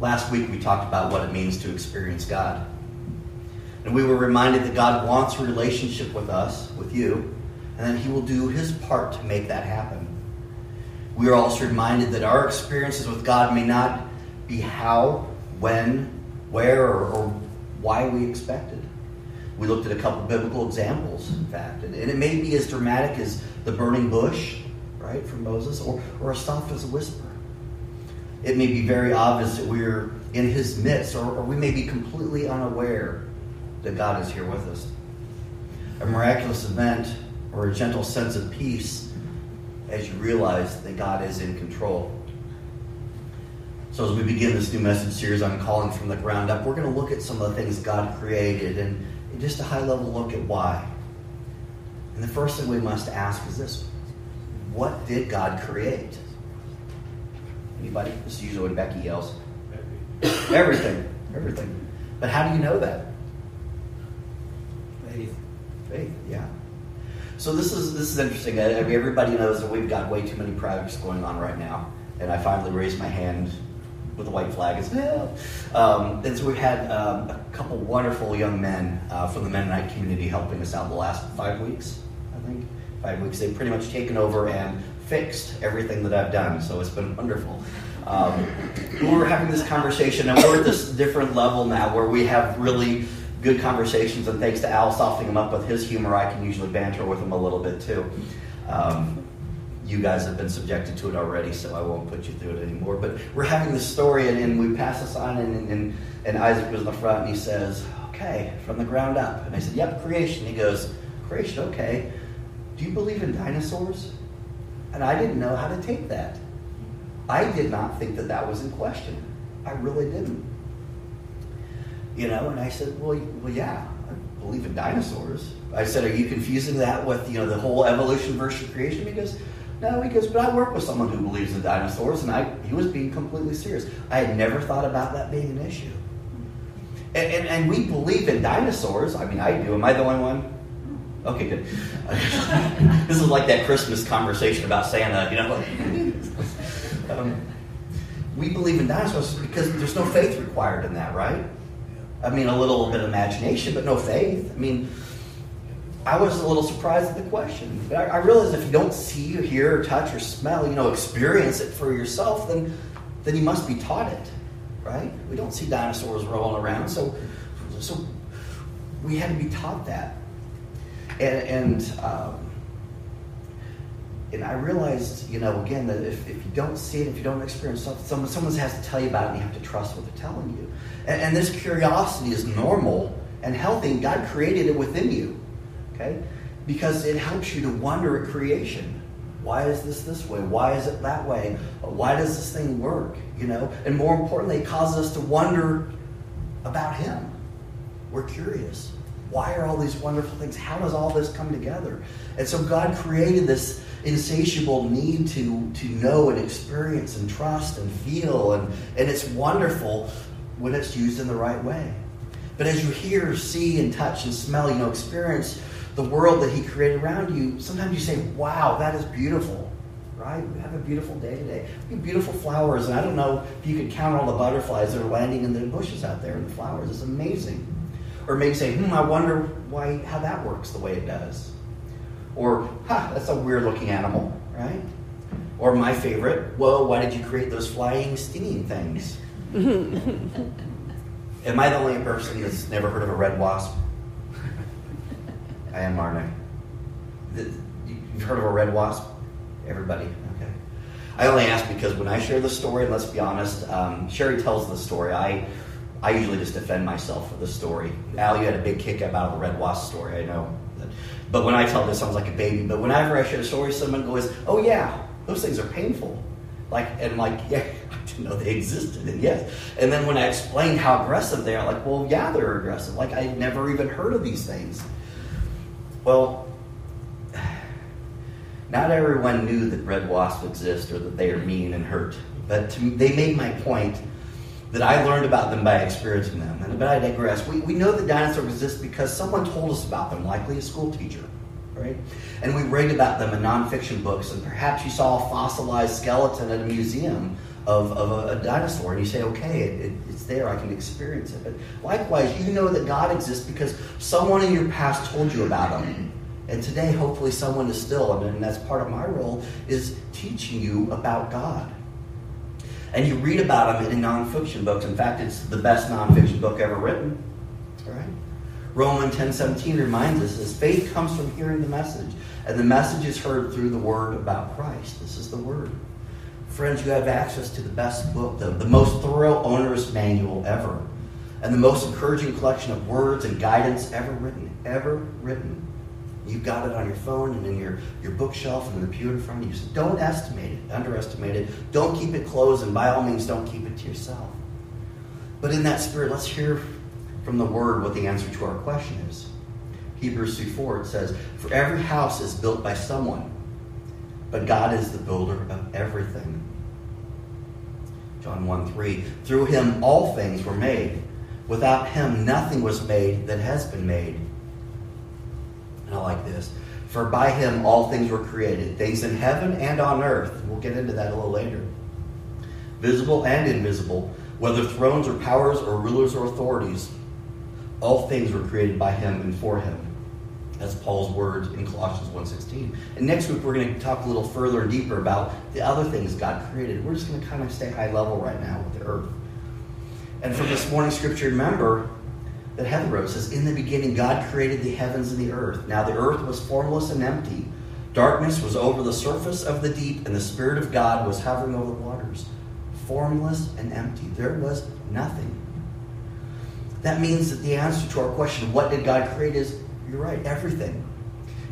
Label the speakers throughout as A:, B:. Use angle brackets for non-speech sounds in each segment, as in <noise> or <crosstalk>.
A: Last week we talked about what it means to experience God. And we were reminded that God wants a relationship with us, with you, and that He will do His part to make that happen. We are also reminded that our experiences with God may not be how, when, where, or, or why we expected. We looked at a couple biblical examples, in fact, and, and it may be as dramatic as the burning bush, right, from Moses, or, or as soft as a whisper. It may be very obvious that we're in his midst, or, or we may be completely unaware that God is here with us. A miraculous event or a gentle sense of peace as you realize that God is in control. So, as we begin this new message series on calling from the ground up, we're going to look at some of the things God created and just a high level look at why. And the first thing we must ask is this What did God create? Anybody? This is usually when Becky yells. Everything. Everything. But how do you know that?
B: Faith.
A: Faith, yeah. So this is this is interesting. I mean, everybody knows that we've got way too many projects going on right now, and I finally raised my hand with a white flag as well. um, and so we've had um, a couple wonderful young men uh, from the Mennonite community helping us out the last five weeks. I think five weeks. They've pretty much taken over and fixed everything that I've done. So it's been wonderful. Um, we're having this conversation, and we're at this different level now where we have really good conversations. And thanks to Al softening him up with his humor, I can usually banter with him a little bit too. Um, you guys have been subjected to it already, so I won't put you through it anymore. But we're having this story, and, and we pass this on, and, and, and Isaac was in the front, and he says, Okay, from the ground up. And I said, Yep, creation. He goes, Creation, okay. Do you believe in dinosaurs? And I didn't know how to take that. I did not think that that was in question. I really didn't. You know, and I said, well, well, yeah, I believe in dinosaurs. I said, are you confusing that with, you know, the whole evolution versus creation? He goes, no, he goes, but I work with someone who believes in dinosaurs, and I, he was being completely serious. I had never thought about that being an issue. And, and, and we believe in dinosaurs. I mean, I do. Am I the only one? Okay, good. <laughs> this is like that Christmas conversation about Santa, you know. um, we believe in dinosaurs because there's no faith required in that, right? I mean, a little bit of imagination, but no faith. I mean, I was a little surprised at the question. But I, I realized if you don't see or hear or touch or smell, you know, experience it for yourself, then then you must be taught it, right? We don't see dinosaurs rolling around, so so we had to be taught that and and, um, and I realized, you know, again, that if, if you don't see it, if you don't experience something, someone, someone has to tell you about it, and you have to trust what they're telling you. And, and this curiosity is normal and healthy, and God created it within you, okay? Because it helps you to wonder at creation. Why is this this way? Why is it that way? Why does this thing work? You know, and more importantly, it causes us to wonder about Him. We're curious. Why are all these wonderful things? How does all this come together? And so God created this insatiable need to, to know and experience and trust and feel. And, and it's wonderful when it's used in the right way. But as you hear, see, and touch and smell, you know, experience the world that He created around you, sometimes you say, wow, that is beautiful. Right? We have a beautiful day today. We have beautiful flowers, and I don't know if you could count all the butterflies that are landing in the bushes out there and the flowers. It's amazing. Or maybe say, hmm, I wonder why how that works the way it does. Or, ha, that's a weird looking animal, right? Or my favorite, whoa, why did you create those flying, stinging things? <laughs> Am I the only person that's never heard of a red wasp? I am, aren't I? You've heard of a red wasp? Everybody? Okay. I only ask because when I share the story, let's be honest, um, Sherry tells the story. I I usually just defend myself for the story. Al, you had a big kick out of the red wasp story, I know. But when I tell this, i sounds like a baby. But whenever I share a story, someone goes, "Oh yeah, those things are painful." Like and like, yeah, <laughs> I didn't know they existed, and yes. And then when I explain how aggressive they are, like, well, yeah, they're aggressive. Like I never even heard of these things. Well, <sighs> not everyone knew that red wasps exist or that they are mean and hurt. But they made my point that I learned about them by experiencing them. And, but I digress. We, we know that dinosaurs exist because someone told us about them, likely a school teacher, right? And we read about them in nonfiction books, and perhaps you saw a fossilized skeleton at a museum of, of a, a dinosaur and you say, okay, it, it, it's there, I can experience it. But likewise, you know that God exists because someone in your past told you about him. And today, hopefully, someone is still, and that's part of my role, is teaching you about God. And you read about them in nonfiction books. In fact, it's the best nonfiction book ever written. All right? Romans 10 17 reminds us this faith comes from hearing the message, and the message is heard through the word about Christ. This is the word. Friends, you have access to the best book, the, the most thorough owner's manual ever, and the most encouraging collection of words and guidance ever written, ever written. You've got it on your phone and in your, your bookshelf and in the pew in front of you. So don't estimate it, underestimate it. Don't keep it closed, and by all means, don't keep it to yourself. But in that spirit, let's hear from the word what the answer to our question is. Hebrews 2 4, it says, For every house is built by someone but God is the builder of everything. John 1 3. Through him all things were made. Without him nothing was made that has been made. I like this. For by him all things were created, things in heaven and on earth. We'll get into that a little later. Visible and invisible, whether thrones or powers or rulers or authorities, all things were created by him and for him. That's Paul's words in Colossians 1.16. And next week we're going to talk a little further and deeper about the other things God created. We're just going to kind of stay high level right now with the earth. And from this morning's scripture, remember that Heather wrote says, In the beginning God created the heavens and the earth. Now the earth was formless and empty. Darkness was over the surface of the deep, and the Spirit of God was hovering over the waters. Formless and empty. There was nothing. That means that the answer to our question, what did God create, is you're right, everything.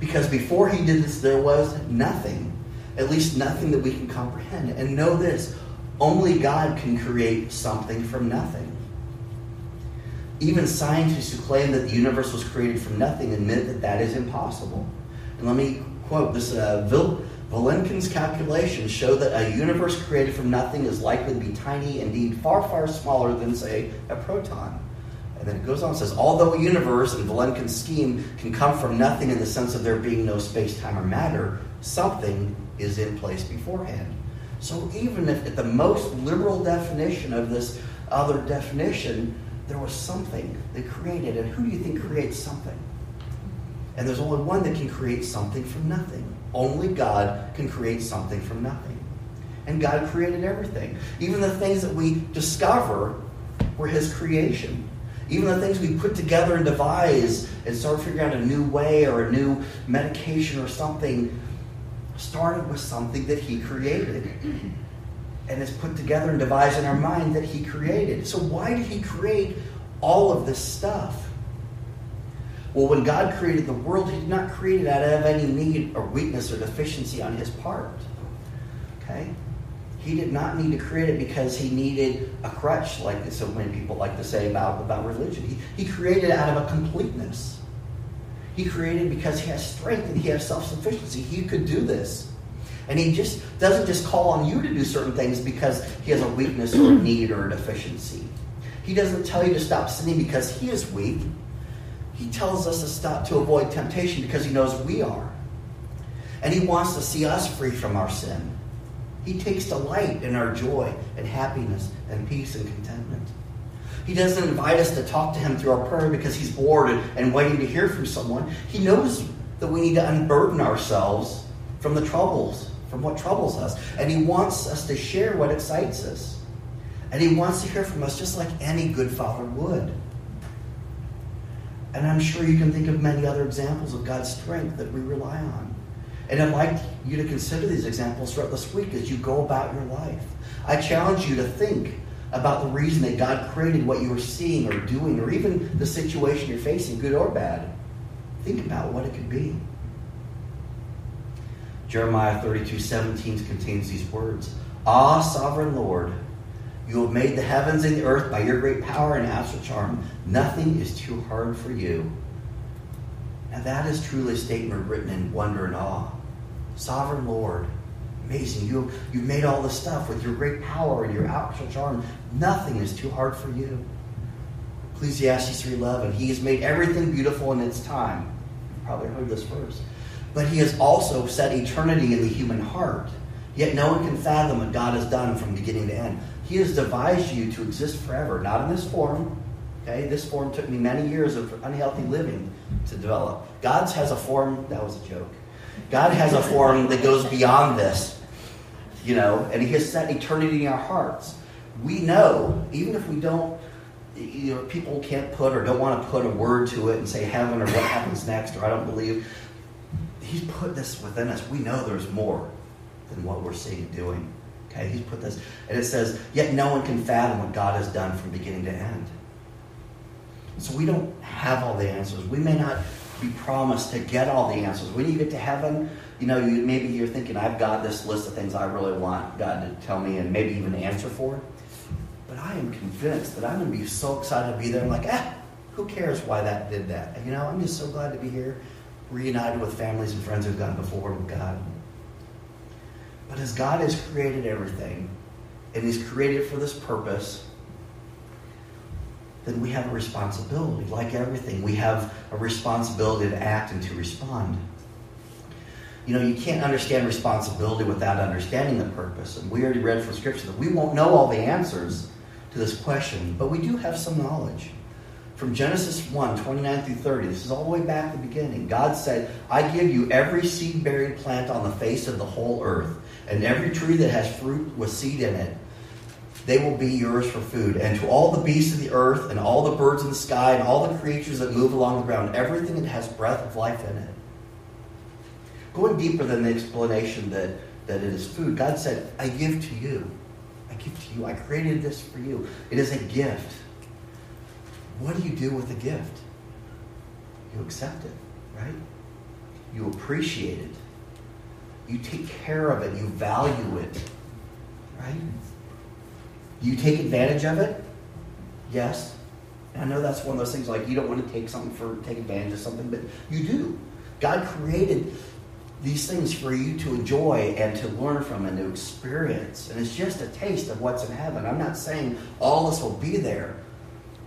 A: Because before he did this, there was nothing. At least nothing that we can comprehend. And know this only God can create something from nothing. Even scientists who claim that the universe was created from nothing admit that that is impossible. And let me quote this uh, Vil- Vilenkin's calculations show that a universe created from nothing is likely to be tiny, indeed far, far smaller than, say, a proton. And then it goes on and says, although a universe in Vilenkin's scheme can come from nothing in the sense of there being no space, time, or matter, something is in place beforehand. So even if at the most liberal definition of this other definition, there was something that created. And who do you think creates something? And there's only one that can create something from nothing. Only God can create something from nothing. And God created everything. Even the things that we discover were His creation. Even the things we put together and devise and start figuring out a new way or a new medication or something started with something that He created. And is put together and devised in our mind that He created. So, why did He create all of this stuff? Well, when God created the world, He did not create it out of any need or weakness or deficiency on His part. Okay? He did not need to create it because he needed a crutch, like so many people like to say about, about religion. He, he created out of a completeness. He created because he has strength and he has self sufficiency. He could do this. And he just doesn't just call on you to do certain things because he has a weakness or a mm. need or a deficiency. He doesn't tell you to stop sinning because he is weak. He tells us to stop to avoid temptation because he knows we are. And he wants to see us free from our sin. He takes delight in our joy and happiness and peace and contentment. He doesn't invite us to talk to him through our prayer because he's bored and waiting to hear from someone. He knows that we need to unburden ourselves from the troubles, from what troubles us. And he wants us to share what excites us. And he wants to hear from us just like any good father would. And I'm sure you can think of many other examples of God's strength that we rely on. And I'd like you to consider these examples throughout this week as you go about your life. I challenge you to think about the reason that God created what you are seeing or doing, or even the situation you're facing, good or bad. Think about what it could be. Jeremiah 32 17 contains these words Ah, sovereign Lord, you have made the heavens and the earth by your great power and astral charm. Nothing is too hard for you. Now, that is truly a statement written in wonder and awe. Sovereign Lord, amazing. You, you've made all this stuff with your great power and your actual charm. Nothing is too hard for you. Ecclesiastes 3.11, He has made everything beautiful in its time. You've probably heard this verse. But He has also set eternity in the human heart. Yet no one can fathom what God has done from beginning to end. He has devised you to exist forever, not in this form. Okay, this form took me many years of unhealthy living to develop. God's has a form, that was a joke. God has a form that goes beyond this, you know, and He has set eternity in our hearts. We know, even if we don't, you know, people can't put or don't want to put a word to it and say heaven or what happens next or I don't believe. He's put this within us. We know there's more than what we're seeing doing. Okay, He's put this, and it says, yet no one can fathom what God has done from beginning to end. So we don't have all the answers. We may not be promised to get all the answers. When you get to heaven, you know, you, maybe you're thinking, I've got this list of things I really want God to tell me and maybe even answer for. But I am convinced that I'm going to be so excited to be there. I'm like, ah, who cares why that did that? You know, I'm just so glad to be here, reunited with families and friends who've gone before with God. But as God has created everything, and He's created it for this purpose, then we have a responsibility. Like everything, we have a responsibility to act and to respond. You know, you can't understand responsibility without understanding the purpose. And we already read from Scripture that we won't know all the answers to this question, but we do have some knowledge. From Genesis 1 29 through 30, this is all the way back to the beginning. God said, I give you every seed bearing plant on the face of the whole earth, and every tree that has fruit with seed in it they will be yours for food. And to all the beasts of the earth, and all the birds in the sky, and all the creatures that move along the ground, everything that has breath of life in it. Going deeper than the explanation that, that it is food, God said, I give to you. I give to you. I created this for you. It is a gift. What do you do with a gift? You accept it, right? You appreciate it. You take care of it. You value it, right? You take advantage of it? Yes. And I know that's one of those things like you don't want to take something for take advantage of something, but you do. God created these things for you to enjoy and to learn from and to experience. And it's just a taste of what's in heaven. I'm not saying all this will be there,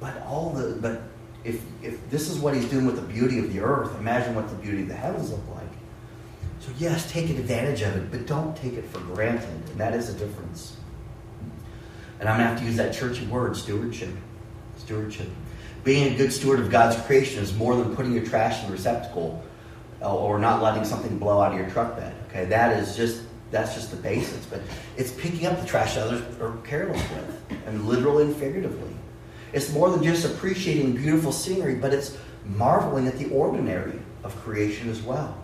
A: but all the but if if this is what he's doing with the beauty of the earth, imagine what the beauty of the heavens look like. So yes, take advantage of it, but don't take it for granted. And that is a difference. And I'm to have to use that churchy word, stewardship. Stewardship. Being a good steward of God's creation is more than putting your trash in the receptacle or not letting something blow out of your truck bed. Okay, that is just that's just the basics. But it's picking up the trash that others are careless with, and literally and figuratively. It's more than just appreciating beautiful scenery, but it's marveling at the ordinary of creation as well.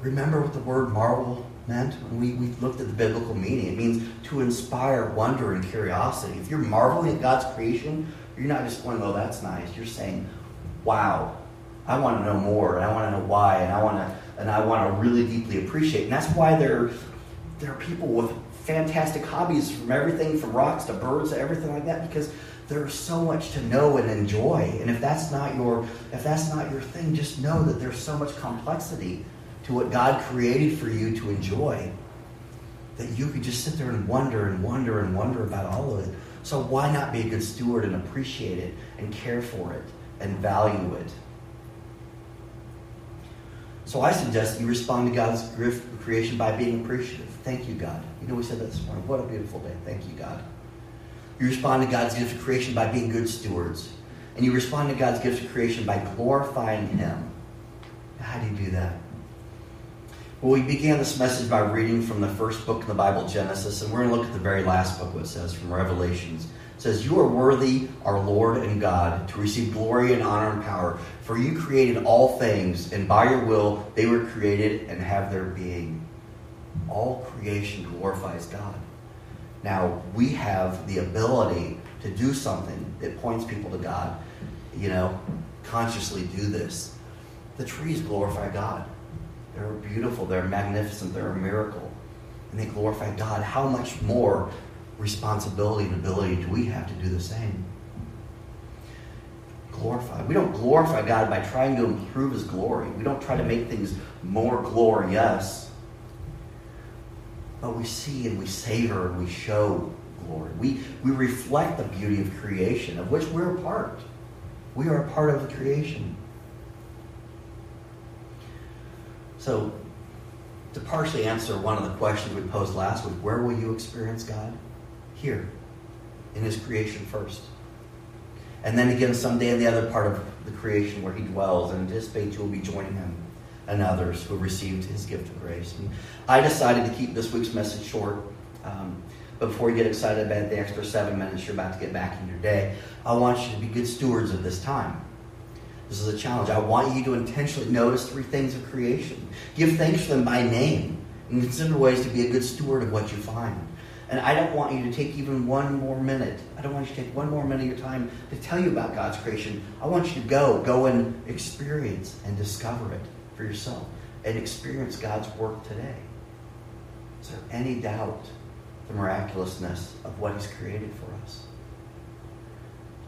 A: Remember what the word marvel meant when we, we looked at the biblical meaning. It means to inspire wonder and curiosity. If you're marveling at God's creation, you're not just going, oh, that's nice. You're saying, wow, I want to know more, and I want to know why, and I want to and I want to really deeply appreciate. And that's why there, there are people with fantastic hobbies from everything from rocks to birds to everything like that because there's so much to know and enjoy. And if that's not your if that's not your thing, just know that there's so much complexity to what God created for you to enjoy, that you could just sit there and wonder and wonder and wonder about all of it. So why not be a good steward and appreciate it and care for it and value it? So I suggest you respond to God's gift of creation by being appreciative. Thank you, God. You know, we said that this morning. What a beautiful day. Thank you, God. You respond to God's gift of creation by being good stewards. And you respond to God's gift of creation by glorifying Him. How do you do that? Well, we began this message by reading from the first book in the Bible, Genesis, and we're going to look at the very last book, what it says from Revelations. Says, You are worthy, our Lord and God, to receive glory and honor and power, for you created all things, and by your will they were created and have their being. All creation glorifies God. Now, we have the ability to do something that points people to God, you know, consciously do this. The trees glorify God. They're beautiful, they're magnificent, they're a miracle, and they glorify God. How much more responsibility and ability do we have to do the same? Glorify. We don't glorify God by trying to improve His glory. We don't try to make things more glorious. But we see and we savor and we show glory. We, we reflect the beauty of creation, of which we're a part. We are a part of the creation. So, to partially answer one of the questions we posed last week, where will you experience God? Here, in His creation first. And then again, someday in the other part of the creation where He dwells, and anticipate you will be joining Him and others who received His gift of grace. And I decided to keep this week's message short. Um, but before you get excited about the extra seven minutes you're about to get back in your day, I want you to be good stewards of this time. This is a challenge. I want you to intentionally notice three things of creation. Give thanks for them by name and consider ways to be a good steward of what you find. And I don't want you to take even one more minute. I don't want you to take one more minute of your time to tell you about God's creation. I want you to go, go and experience and discover it for yourself and experience God's work today. Is there any doubt the miraculousness of what He's created for us?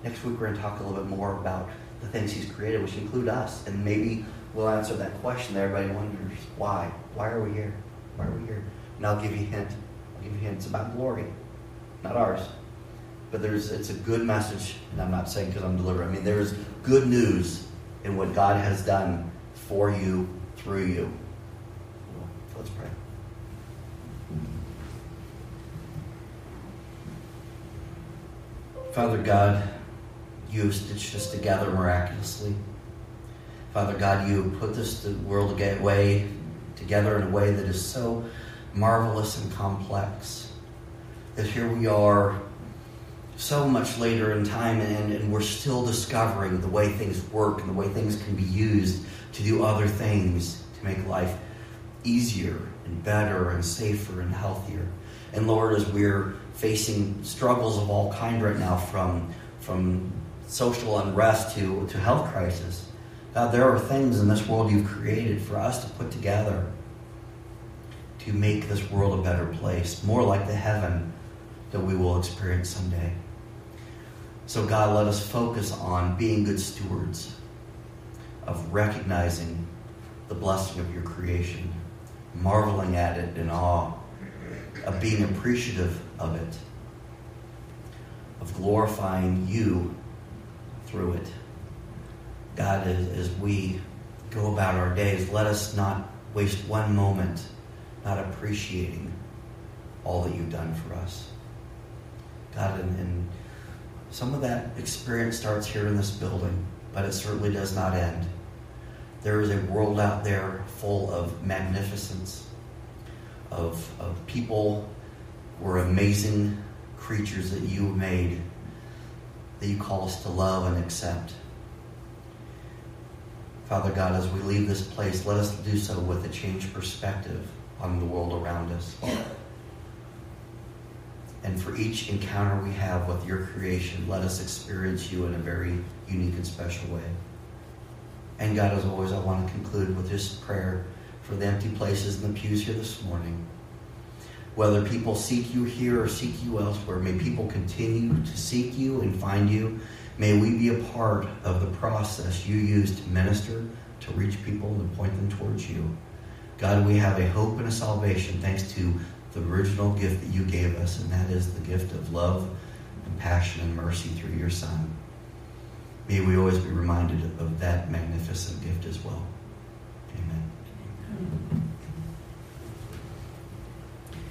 A: Next week, we're going to talk a little bit more about the things He's created, which include us. And maybe we'll answer that question that everybody wonders why? Why are we here? Why are we here? And I'll give you a hint. It's about glory, not ours. But there's it's a good message, and I'm not saying because I'm delivering. I mean, there is good news in what God has done for you, through you. Let's pray. Father God, you have stitched us together miraculously. Father God, you have put this world away together in a way that is so marvelous and complex. That here we are so much later in time and, and we're still discovering the way things work and the way things can be used to do other things to make life easier and better and safer and healthier. And Lord, as we're facing struggles of all kind right now, from from social unrest to, to health crisis, God, there are things in this world you've created for us to put together to make this world a better place, more like the heaven that we will experience someday. So, God, let us focus on being good stewards of recognizing the blessing of your creation, marveling at it in awe, of being appreciative of it, of glorifying you through it. God, as, as we go about our days, let us not waste one moment not appreciating all that you've done for us. God, and, and some of that experience starts here in this building, but it certainly does not end. There is a world out there full of magnificence, of, of people who are amazing creatures that you made, that you call us to love and accept. Father God, as we leave this place, let us do so with a changed perspective on the world around us. And for each encounter we have with your creation, let us experience you in a very unique and special way. And God, as always, I want to conclude with this prayer for the empty places in the pews here this morning. Whether people seek you here or seek you elsewhere, may people continue to seek you and find you. May we be a part of the process you use to minister, to reach people, and to point them towards you. God, we have a hope and a salvation thanks to the original gift that you gave us, and that is the gift of love and passion and mercy through your Son. May we always be reminded of that magnificent gift as well. Amen.